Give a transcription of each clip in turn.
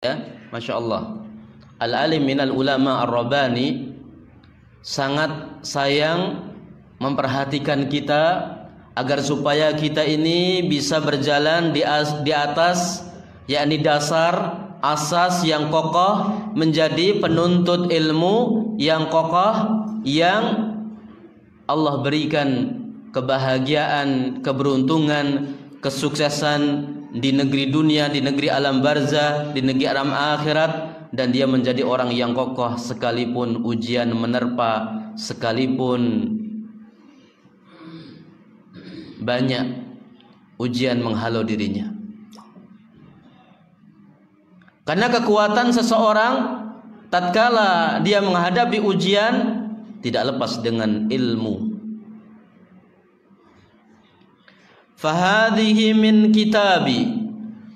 ya masya Allah al alim minal ulama ar rabani sangat sayang memperhatikan kita agar supaya kita ini bisa berjalan di, as, di atas yakni dasar asas yang kokoh menjadi penuntut ilmu yang kokoh yang Allah berikan kebahagiaan, keberuntungan, kesuksesan di negeri dunia, di negeri alam barzah, di negeri alam akhirat dan dia menjadi orang yang kokoh sekalipun ujian menerpa, sekalipun banyak ujian menghalau dirinya. Karena kekuatan seseorang tatkala dia menghadapi ujian tidak lepas dengan ilmu Fahadhihi min kitabi.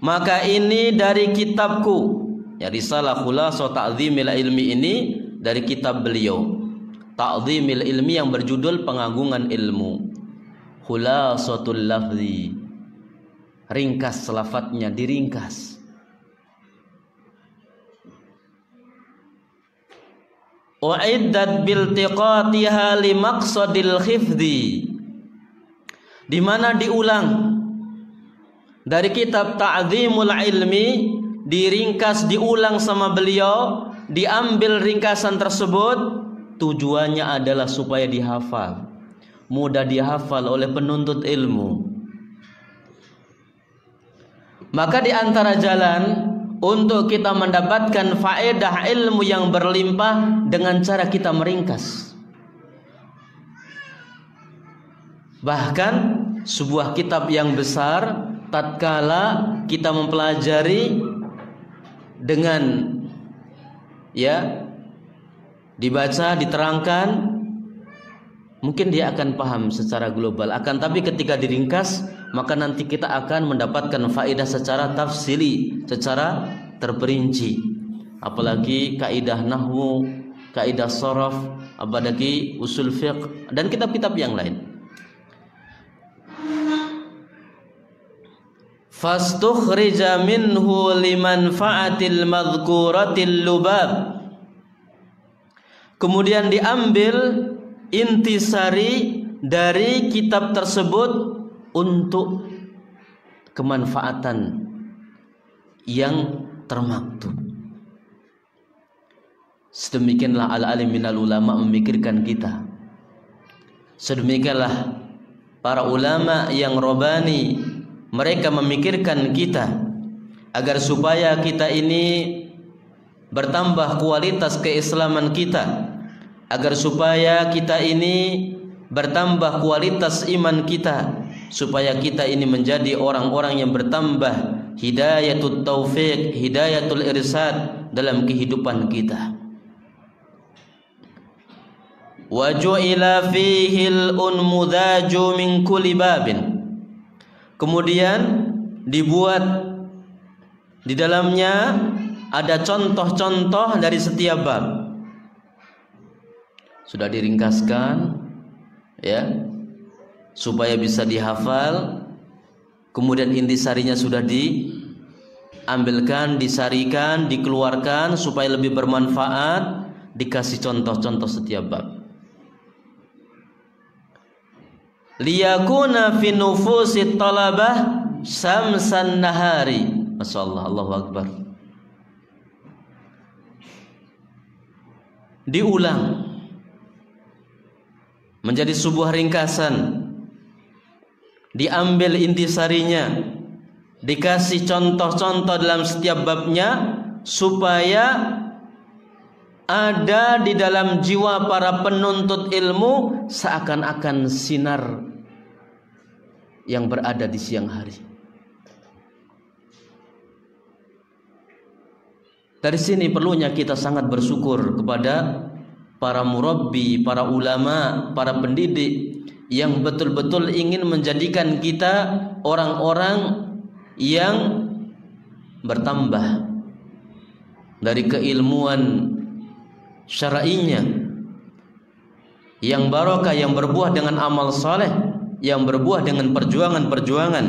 Maka ini dari kitabku. Ya risalah khulasah ta'zimil ilmi ini dari kitab beliau. Ta'zimil ilmi yang berjudul pengagungan ilmu. Khulasatul lafzi. Ringkas lafadznya diringkas. Uiddat biltiqatiha li maqsadil khifdi di mana diulang? Dari kitab Ta'zimul Ilmi diringkas diulang sama beliau diambil ringkasan tersebut tujuannya adalah supaya dihafal. Mudah dihafal oleh penuntut ilmu. Maka di antara jalan untuk kita mendapatkan faedah ilmu yang berlimpah dengan cara kita meringkas Bahkan sebuah kitab yang besar tatkala kita mempelajari dengan ya dibaca diterangkan mungkin dia akan paham secara global. Akan tapi ketika diringkas maka nanti kita akan mendapatkan faedah secara tafsili secara terperinci. Apalagi kaidah nahwu kaidah sorof apalagi usul fiqh dan kitab-kitab yang lain fastukhrija minhu limanfaatil madhkuratil lubab. Kemudian diambil intisari dari kitab tersebut untuk kemanfaatan yang termaktub. Sedemikianlah al-alim minal ulama memikirkan kita. Sedemikianlah para ulama yang robani mereka memikirkan kita agar supaya kita ini bertambah kualitas keislaman kita agar supaya kita ini bertambah kualitas iman kita supaya kita ini menjadi orang-orang yang bertambah hidayatul taufik hidayatul irsad dalam kehidupan kita. Wa ju'ila fihi al-unmudhaju min kulli babin Kemudian dibuat di dalamnya ada contoh-contoh dari setiap bab. Sudah diringkaskan ya supaya bisa dihafal. Kemudian intisarinya sudah diambilkan, disarikan, dikeluarkan supaya lebih bermanfaat, dikasih contoh-contoh setiap bab. Liyakuna fi nufusi talabah samsan nahari. Masyaallah Allahu akbar. Diulang. Menjadi sebuah ringkasan. Diambil intisarinya. Dikasih contoh-contoh dalam setiap babnya supaya ada di dalam jiwa para penuntut ilmu seakan-akan sinar yang berada di siang hari. Dari sini perlunya kita sangat bersyukur kepada para murabbi, para ulama, para pendidik yang betul-betul ingin menjadikan kita orang-orang yang bertambah dari keilmuan syar'inya yang barokah yang berbuah dengan amal saleh yang berbuah dengan perjuangan-perjuangan